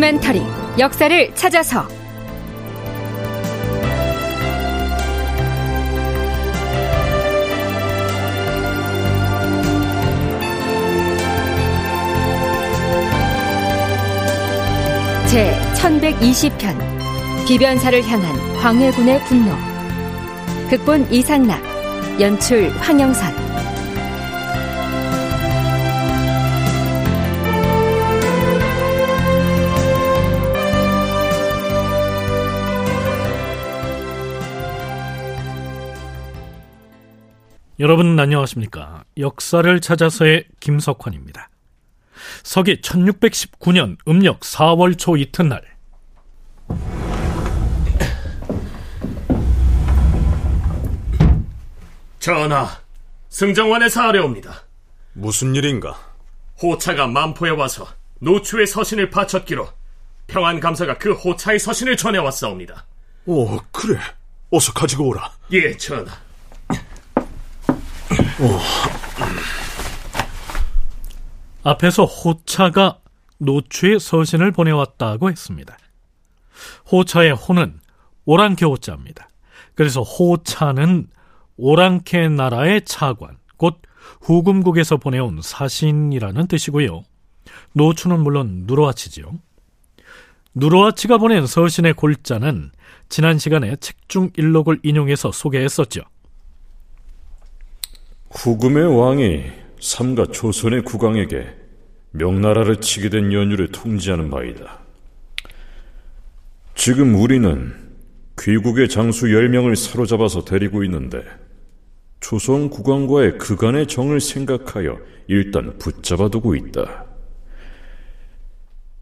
다큐멘터리 역사를 찾아서. 제 1120편. 비변사를 향한 광해군의 분노. 극본 이상락. 연출 황영선 여러분 안녕하십니까 역사를 찾아서의 김석환입니다 서기 1619년 음력 4월 초 이튿날 전하, 승정원에서 아뢰옵니다. 무슨 일인가? 호차가 만포에 와서 노추의 서신을 바쳤기로 평안감사가 그 호차의 서신을 전해왔사옵니다. 오, 그래. 어서 가지고 오라. 예, 전하. 앞에서 호차가 노추의 서신을 보내왔다고 했습니다. 호차의 호는 오랑캐 호자입니다. 그래서 호차는 오랑캐 나라의 차관, 곧 후금국에서 보내온 사신이라는 뜻이고요. 노추는 물론 누르하치지요. 누르하치가 보낸 서신의 골자는 지난 시간에 책중 일록을 인용해서 소개했었죠. 후금의 왕이 삼가 조선의 국왕에게 명나라를 치게 된 연유를 통지하는 바이다. 지금 우리는 귀국의 장수 10명을 사로잡아서 데리고 있는데 조선 국왕과의 그간의 정을 생각하여 일단 붙잡아두고 있다.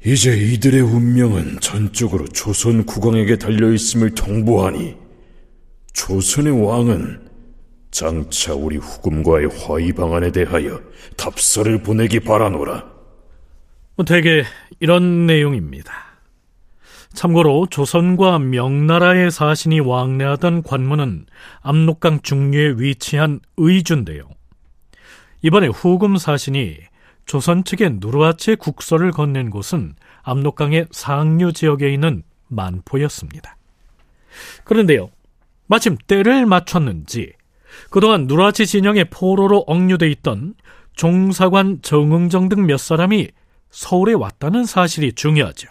이제 이들의 운명은 전적으로 조선 국왕에게 달려있음을 통보하니 조선의 왕은 장차 우리 후금과의 화의 방안에 대하여 답서를 보내기 바라노라. 대개 이런 내용입니다. 참고로 조선과 명나라의 사신이 왕래하던 관문은 압록강 중류에 위치한 의주인데요. 이번에 후금 사신이 조선 측의 누르하체 국서를 건넨 곳은 압록강의 상류 지역에 있는 만포였습니다. 그런데요, 마침 때를 맞췄는지 그동안 누르하치 진영의 포로로 억류돼 있던 종사관 정응정 등 몇 사람이 서울에 왔다는 사실이 중요하죠.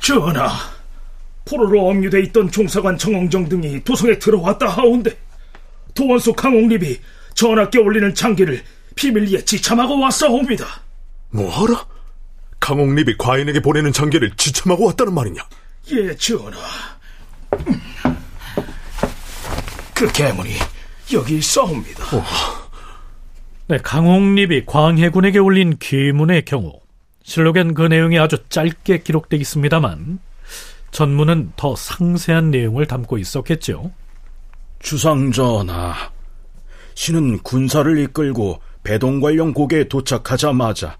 전하, 포로로 억류돼 있던 종사관 정ong정 등이 도성에 들어왔다 하온데 도원수 강옥립이 전하께 올리는 장기를 비밀리에 지참하고 왔사옵니다. 뭐하라? 강옥립이 과인에게 보내는 장계를 지참하고 왔다는 말이냐? 예, 전하. 그 괴물이 여기 있사옵니다. 네, 강홍립이 광해군에게 올린 기문의 경우 실록엔 그 내용이 아주 짧게 기록되어 있습니다만 전문은 더 상세한 내용을 담고 있었겠죠. 주상전하, 신은 군사를 이끌고 배동관령 고개에 도착하자마자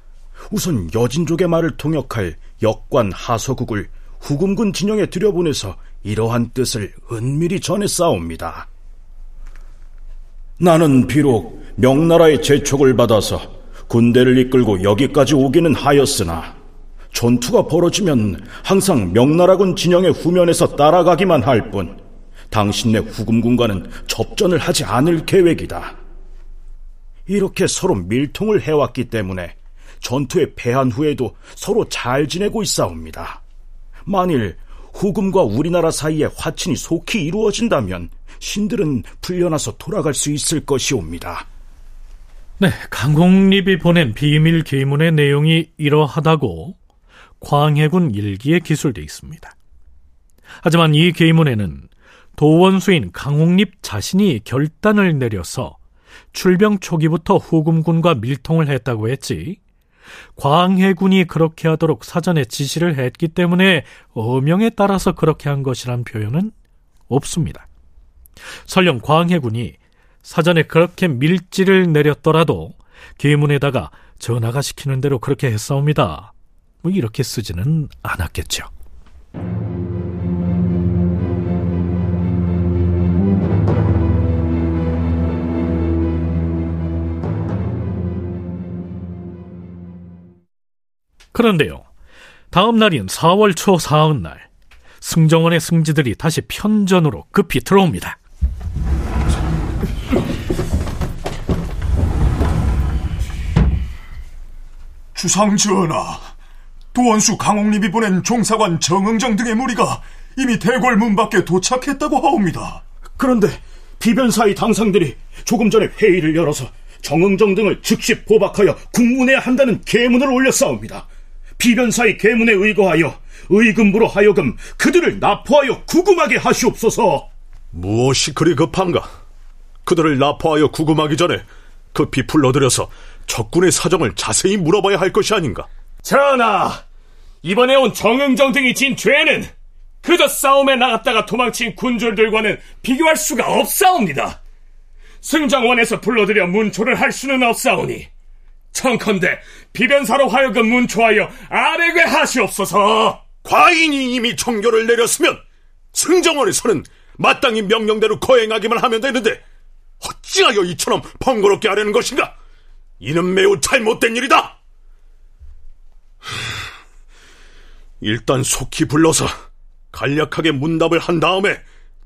우선 여진족의 말을 통역할 역관 하서국을 후금군 진영에 들여보내서 이러한 뜻을 은밀히 전해 싸웁니다. 나는 비록 명나라의 재촉을 받아서 군대를 이끌고 여기까지 오기는 하였으나 전투가 벌어지면 항상 명나라군 진영의 후면에서 따라가기만 할 뿐 당신네 후금군과는 접전을 하지 않을 계획이다. 이렇게 서로 밀통을 해왔기 때문에 전투에 패한 후에도 서로 잘 지내고 있사옵니다. 만일 후금과 우리나라 사이에 화친이 속히 이루어진다면 신들은 풀려나서 돌아갈 수 있을 것이옵니다. 네, 강홍립이 보낸 비밀 계문의 내용이 이러하다고 광해군 일기에 기술돼 있습니다. 하지만 이 계문에는 도원수인 강홍립 자신이 결단을 내려서 출병 초기부터 후금군과 밀통을 했다고 했지 광해군이 그렇게 하도록 사전에 지시를 했기 때문에 어명에 따라서 그렇게 한 것이란 표현은 없습니다. 설령 광해군이 사전에 그렇게 밀지를 내렸더라도 계문에다가 전하가 시키는 대로 그렇게 했사옵니다. 뭐 이렇게 쓰지는 않았겠죠. 그런데요, 다음 날인 4월 초 사흔날 승정원의 승지들이 다시 편전으로 급히 들어옵니다. 주상 전하, 도원수 강옥립이 보낸 종사관 정응정 등의 무리가 이미 대궐 문 밖에 도착했다고 하옵니다. 그런데 비변사의 당상들이 조금 전에 회의를 열어서 정응정 등을 즉시 포박하여 국문해야 한다는 계문을 올렸사옵니다. 비변사의 계문에 의거하여 의금부로 하여금 그들을 납포하여 구금하게 하시옵소서. 무엇이 그리 급한가? 그들을 납포하여 구금하기 전에 급히 불러들여서 적군의 사정을 자세히 물어봐야 할 것이 아닌가? 전하, 이번에 온 정응정 등이 진 죄는 그저 싸움에 나갔다가 도망친 군졸들과는 비교할 수가 없사옵니다. 승정원에서 불러들여 문초를 할 수는 없사오니 청컨대 비변사로 하여금 문초하여 아래게 하시옵소서. 과인이 이미 정교를 내렸으면 승정원에서는 마땅히 명령대로 거행하기만 하면 되는데 어찌하여 이처럼 번거롭게 하려는 것인가? 이는 매우 잘못된 일이다. 일단 속히 불러서 간략하게 문답을 한 다음에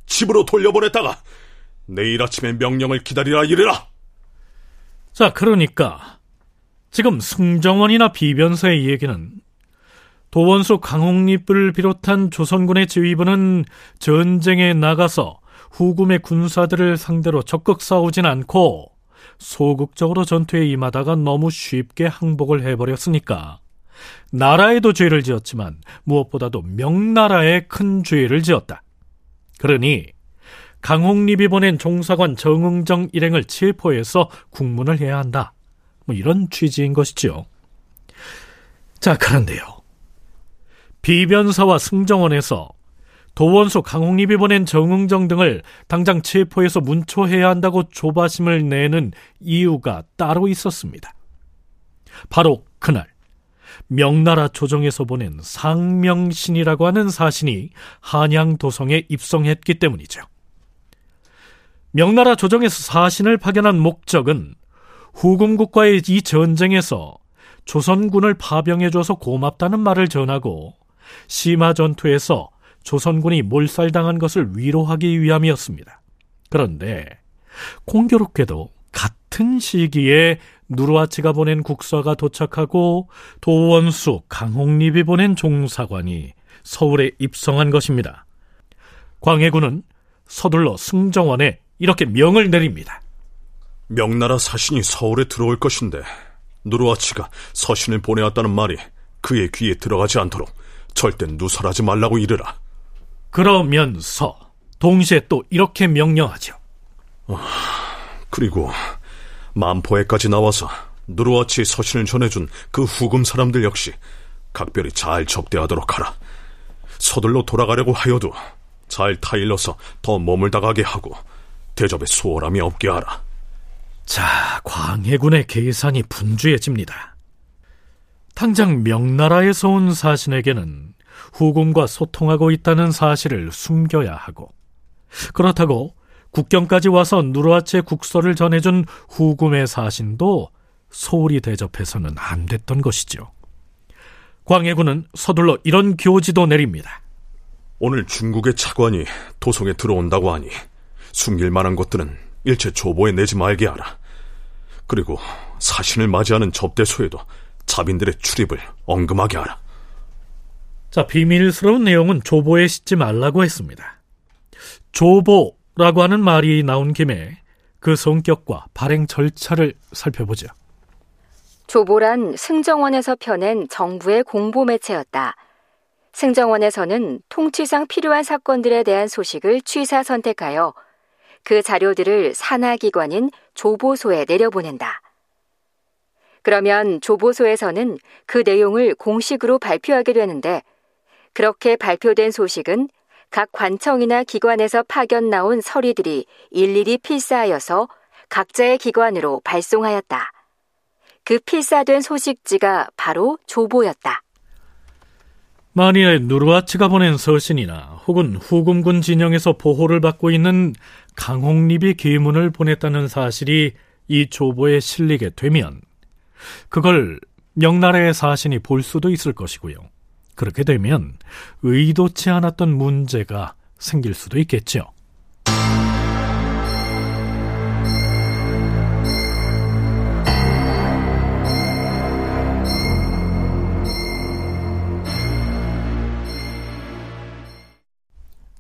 집으로 돌려보냈다가 내일 아침에 명령을 기다리라 이래라. 자, 그러니까 지금 승정원이나 비변사의 얘기는 도원수 강홍립을 비롯한 조선군의 지휘부는 전쟁에 나가서 후금의 군사들을 상대로 적극 싸우진 않고 소극적으로 전투에 임하다가 너무 쉽게 항복을 해버렸으니까 나라에도 죄를 지었지만 무엇보다도 명나라에 큰 죄를 지었다. 그러니 강홍립이 보낸 종사관 정응정 일행을 체포해서 국문을 해야 한다. 뭐 이런 취지인 것이죠. 자, 그런데요. 비변사와 승정원에서 도원수 강홍립이 보낸 정응정 등을 당장 체포해서 문초해야 한다고 조바심을 내는 이유가 따로 있었습니다. 바로 그날 명나라 조정에서 보낸 상명신이라고 하는 사신이 한양 도성에 입성했기 때문이죠. 명나라 조정에서 사신을 파견한 목적은 후금국과의 이 전쟁에서 조선군을 파병해줘서 고맙다는 말을 전하고 심화 전투에서 조선군이 몰살당한 것을 위로하기 위함이었습니다. 그런데 공교롭게도 같은 시기에 누르하치가 보낸 국사가 도착하고 도원수, 강홍립이 보낸 종사관이 서울에 입성한 것입니다. 광해군은 서둘러 승정원에 이렇게 명을 내립니다. 명나라 사신이 서울에 들어올 것인데 누르하치가 서신을 보내왔다는 말이 그의 귀에 들어가지 않도록 절대 누설하지 말라고 이르라. 그러면서 동시에 또 이렇게 명령하죠. 아, 그리고 만포에까지 나와서 누르와치 서신을 전해준 그 후금 사람들 역시 각별히 잘 접대하도록 하라. 서둘러 돌아가려고 하여도 잘 타일러서 더 머물다가게 하고 대접에 수월함이 없게 하라. 자, 광해군의 계산이 분주해집니다. 당장 명나라에서 온 사신에게는 후금과 소통하고 있다는 사실을 숨겨야 하고 그렇다고 국경까지 와서 누르하체 국서를 전해준 후금의 사신도 소홀히 대접해서는 안 됐던 것이죠. 광해군은 서둘러 이런 교지도 내립니다. 오늘 중국의 차관이 도성에 들어온다고 하니 숨길 만한 것들은 일체 조보에 내지 말게 하라. 그리고 사신을 맞이하는 접대소에도 자빈들의 출입을 언금하게 하라. 자, 비밀스러운 내용은 조보에 싣지 말라고 했습니다. 조보라고 하는 말이 나온 김에 그 성격과 발행 절차를 살펴보죠. 조보란 승정원에서 펴낸 정부의 공보 매체였다. 승정원에서는 통치상 필요한 사건들에 대한 소식을 취사 선택하여 그 자료들을 산하기관인 조보소에 내려보낸다. 그러면 조보소에서는 그 내용을 공식으로 발표하게 되는데 그렇게 발표된 소식은 각 관청이나 기관에서 파견 나온 서리들이 일일이 필사하여서 각자의 기관으로 발송하였다. 그 필사된 소식지가 바로 조보였다. 만일 누르하치가 보낸 서신이나 혹은 후금군 진영에서 보호를 받고 있는 강홍립이 계문을 보냈다는 사실이 이 조보에 실리게 되면 그걸 명나라의 사신이 볼 수도 있을 것이고요. 그렇게 되면 의도치 않았던 문제가 생길 수도 있겠죠.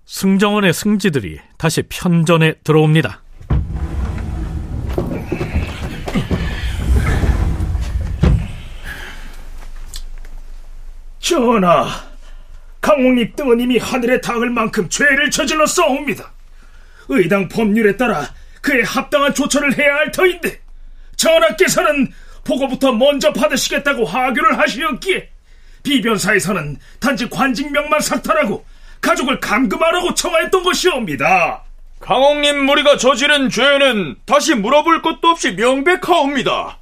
승정원의 승지들이 다시 편전에 들어옵니다. 전하, 강옥립 등은 이미 하늘에 닿을 만큼 죄를 저질러 싸웁니다. 의당 법률에 따라 그에 합당한 조처를 해야 할 터인데 전하께서는 보고부터 먼저 받으시겠다고 하교를 하시었기에 비변사에서는 단지 관직명만 삭탈하고 가족을 감금하라고 청하였던 것이옵니다. 강옥님 무리가 저지른 죄는 다시 물어볼 것도 없이 명백하옵니다.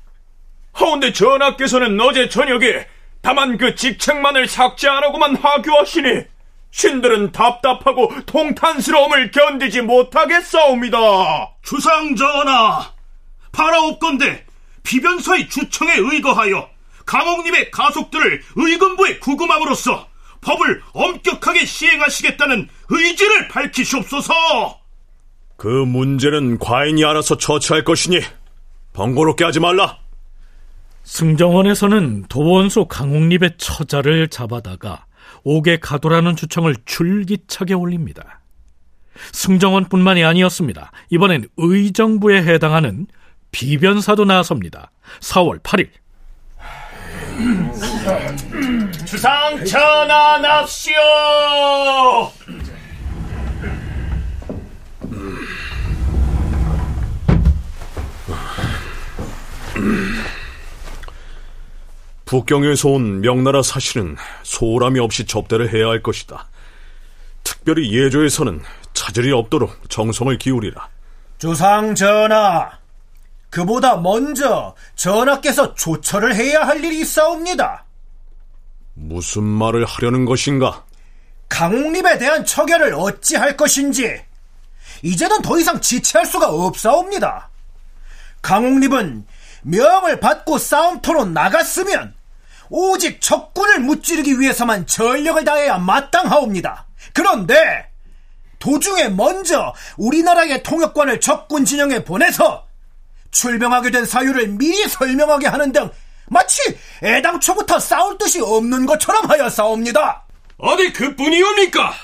하운데 전하께서는 어제 저녁에 다만 그 직책만을 삭제하라고만 하교하시니 신들은 답답하고 통탄스러움을 견디지 못하겠사옵니다. 주상 전하, 바라옵건대 비변사의 주청에 의거하여 강옥님의 가속들을 의금부에 구금함으로써 법을 엄격하게 시행하시겠다는 의지를 밝히시옵소서. 그 문제는 과인이 알아서 처치할 것이니 번거롭게 하지 말라. 승정원에서는 도원소 강옥립의 처자를 잡아다가 옥에 가도라는 주청을 줄기차게 올립니다. 승정원뿐만이 아니었습니다. 이번엔 의정부에 해당하는 비변사도 나섭니다. 4월 8일 주상 전하 납시오! 북경에서 온 명나라 사실은 소홀함이 없이 접대를 해야 할 것이다. 특별히 예조에서는 차질이 없도록 정성을 기울이라. 주상 전하, 그보다 먼저 전하께서 조처를 해야 할 일이 있사옵니다. 무슨 말을 하려는 것인가? 강옥립에 대한 처결을 어찌할 것인지 이제는 더 이상 지체할 수가 없사옵니다. 강옥립은 명을 받고 싸움터로 나갔으면 오직 적군을 무찌르기 위해서만 전력을 다해야 마땅하옵니다. 그런데 도중에 먼저 우리나라의 통역관을 적군 진영에 보내서 출병하게 된 사유를 미리 설명하게 하는 등 마치 애당초부터 싸울 뜻이 없는 것처럼 하여 싸웁니다. 어디 그뿐이옵니까?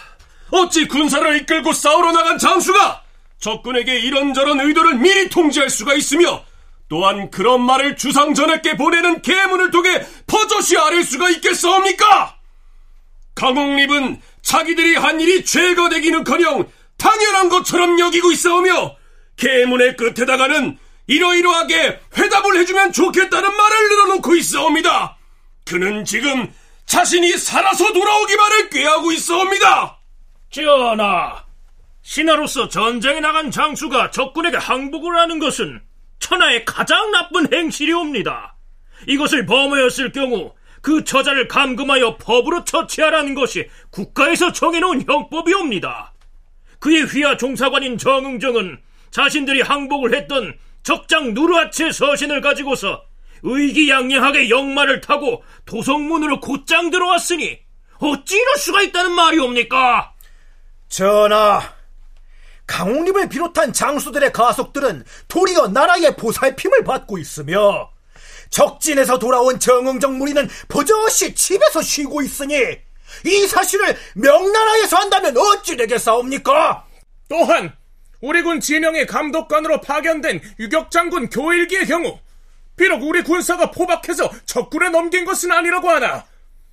어찌 군사를 이끌고 싸우러 나간 장수가 적군에게 이런저런 의도를 미리 통지할 수가 있으며 또한 그런 말을 주상 전하께 보내는 계문을 통해 버젓이 아릴 수가 있겠사옵니까? 강홍립은 자기들이 한 일이 죄가 되기는커녕 당연한 것처럼 여기고 있사오며 계문의 끝에다가는 이러이러하게 회답을 해주면 좋겠다는 말을 늘어놓고 있사옵니다. 그는 지금 자신이 살아서 돌아오기만을 꾀하고 있사옵니다. 전하, 신하로서 전쟁에 나간 장수가 적군에게 항복을 하는 것은 천하의 가장 나쁜 행실이옵니다. 이것을 범하였을 경우 그 저자를 감금하여 법으로 처치하라는 것이 국가에서 정해놓은 형법이옵니다. 그의 휘하 종사관인 정응정은 자신들이 항복을 했던 적장 누르하체 서신을 가지고서 의기양양하게 역마를 타고 도성문으로 곧장 들어왔으니 어찌 이럴 수가 있다는 말이옵니까? 전하, 강옥립을 비롯한 장수들의 가속들은 도리어 나라의 보살핌을 받고 있으며 적진에서 돌아온 정응정 무리는 버젓이 집에서 쉬고 있으니 이 사실을 명나라에서 한다면 어찌 되겠사옵니까? 또한 우리 군 진영의 감독관으로 파견된 유격장군 교일기의 경우 비록 우리 군사가 포박해서 적군에 넘긴 것은 아니라고 하나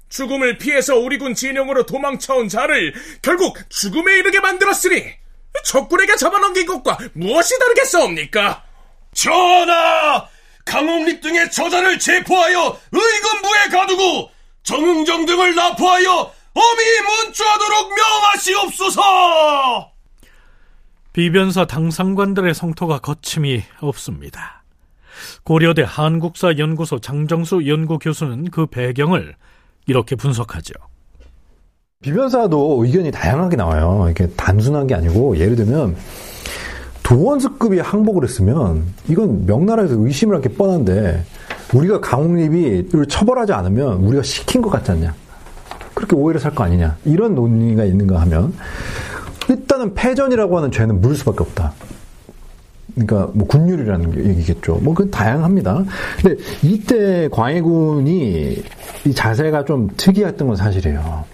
죽음을 피해서 우리 군 진영으로 도망쳐온 자를 결국 죽음에 이르게 만들었으니 적군에게 잡아넘긴 것과 무엇이 다르겠사옵니까? 전하! 강홍립 등의 저자를 체포하여 의금부에 가두고 정응정 등을 납포하여 어미 문주하도록 명하시옵소서! 비변사 당상관들의 성토가 거침이 없습니다. 고려대 한국사 연구소 장정수 연구교수는 그 배경을 이렇게 분석하죠. 비변사도 의견이 다양하게 나와요. 이렇게 단순한 게 아니고 예를 들면 도원수급이 항복을 했으면 이건 명나라에서 의심을 할 게 뻔한데 우리가 강홍립이 처벌하지 않으면 우리가 시킨 것 같지 않냐? 그렇게 오해를 살 거 아니냐. 이런 논의가 있는가 하면 일단은 패전이라고 하는 죄는 물을 수밖에 없다. 그러니까 뭐 군율이라는 얘기겠죠. 뭐 그 다양합니다. 근데 이때 광해군이 이 자세가 좀 특이했던 건 사실이에요.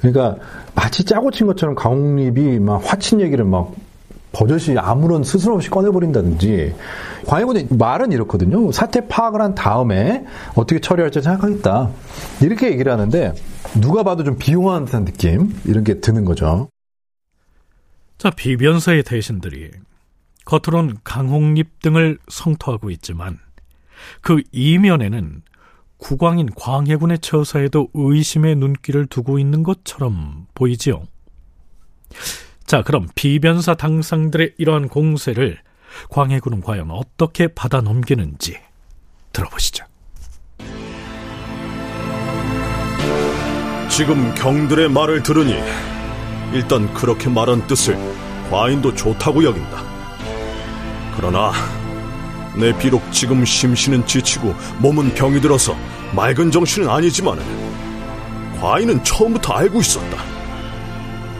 그러니까 마치 짜고 친 것처럼 강홍립이 막 화친 얘기를 막 버젓이 아무런 스스럼 없이 꺼내버린다든지 광해군의 말은 이렇거든요. 사태 파악을 한 다음에 어떻게 처리할지 생각하겠다. 이렇게 얘기를 하는데 누가 봐도 좀 비용한 듯한 느낌 이런 게 드는 거죠. 자 비변사의 대신들이 겉으론 강홍립 등을 성토하고 있지만 그 이면에는 국왕인 광해군의 처사에도 의심의 눈길을 두고 있는 것처럼 보이지요. 자, 그럼 비변사 당상들의 이러한 공세를 광해군은 과연 어떻게 받아 넘기는지 들어보시죠. 지금 경들의 말을 들으니 일단 그렇게 말한 뜻을 과인도 좋다고 여긴다. 그러나 내 비록 지금 심신은 지치고 몸은 병이 들어서 맑은 정신은 아니지만 과인은 처음부터 알고 있었다.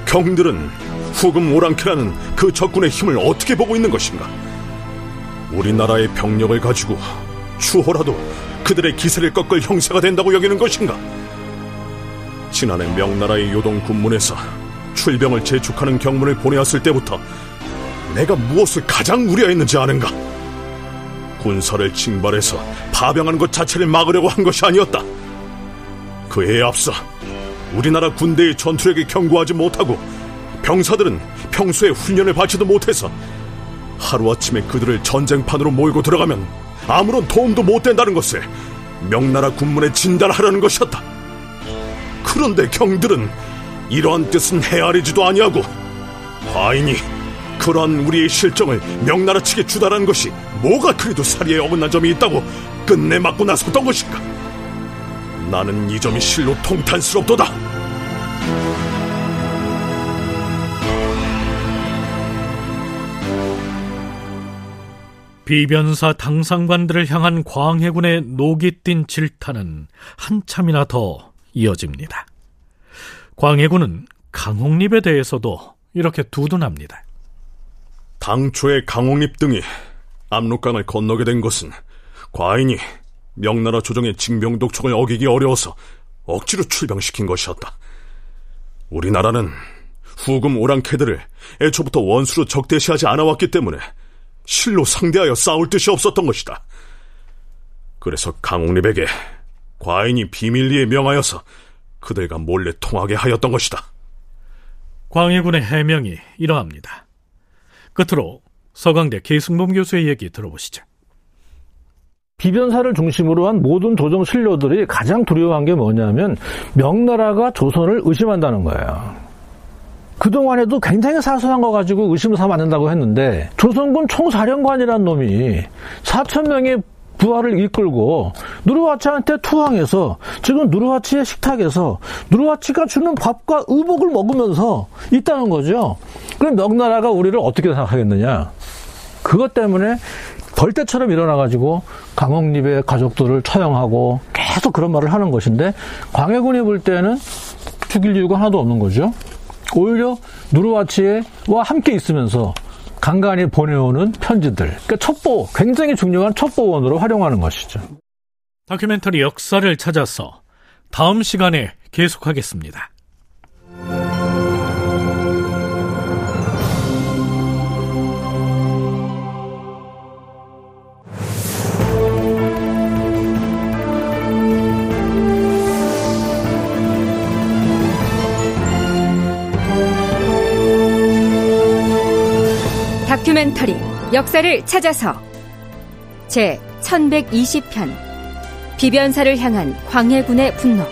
경들은 후금 오랑캐라는 그 적군의 힘을 어떻게 보고 있는 것인가? 우리나라의 병력을 가지고 추호라도 그들의 기세를 꺾을 형세가 된다고 여기는 것인가? 지난해 명나라의 요동 군문에서 출병을 재촉하는 경문을 보내었을 때부터 내가 무엇을 가장 우려했는지 아는가? 군사를 징발해서 파병하는 것 자체를 막으려고 한 것이 아니었다. 그에 앞서 우리나라 군대의 전투력에 경고하지 못하고 병사들은 평소에 훈련을 받지도 못해서 하루아침에 그들을 전쟁판으로 몰고 들어가면 아무런 도움도 못 된다는 것을 명나라 군문에 진단하려는 것이었다. 그런데 경들은 이러한 뜻은 헤아리지도 아니하고 과인이 그러한 우리의 실정을 명나라 측에 주달한 것이 뭐가 그래도 사리에 어긋난 점이 있다고 끝내 맞고 나섰던 것인가? 나는 이 점이 실로 통탄스럽도다. 비변사 당상관들을 향한 광해군의 녹이 띤 질타는 한참이나 더 이어집니다. 광해군은 강홍립에 대해서도 이렇게 두둔합니다. 당초에 강홍립 등이 압록강을 건너게 된 것은 과인이 명나라 조정의 징병독촉을 어기기 어려워서 억지로 출병시킨 것이었다. 우리나라는 후금 오랑캐들을 애초부터 원수로 적대시하지 않아왔기 때문에 실로 상대하여 싸울 뜻이 없었던 것이다. 그래서 강홍립에게 과인이 비밀리에 명하여서 그들과 몰래 통하게 하였던 것이다. 광해군의 해명이 이러합니다. 끝으로 서강대 계승범 교수의 얘기 들어보시죠. 비변사를 중심으로 한 모든 조정 신료들이 가장 두려워한 게 뭐냐면 명나라가 조선을 의심한다는 거예요. 그동안에도 굉장히 사소한 거 가지고 의심을 사면 안 된다고 했는데 조선군 총사령관이라는 놈이 4천 명의 부하를 이끌고 누르하치한테 투항해서 지금 누르하치의 식탁에서 누르하치가 주는 밥과 의복을 먹으면서 있다는 거죠. 그럼 명나라가 우리를 어떻게 생각하겠느냐? 그것 때문에 벌떼처럼 일어나가지고 강홍립의 가족들을 처형하고 계속 그런 말을 하는 것인데 광해군이 볼 때는 죽일 이유가 하나도 없는 거죠. 오히려 누르와치와 함께 있으면서 간간히 보내오는 편지들, 그러니까 첩보, 굉장히 중요한 첩보원으로 활용하는 것이죠. 다큐멘터리 역사를 찾아서 다음 시간에 계속하겠습니다. 다큐멘터리 역사를 찾아서 제 1120편 비변사를 향한 광해군의 분노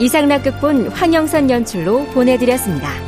이상락 극본 황영선 연출로 보내드렸습니다.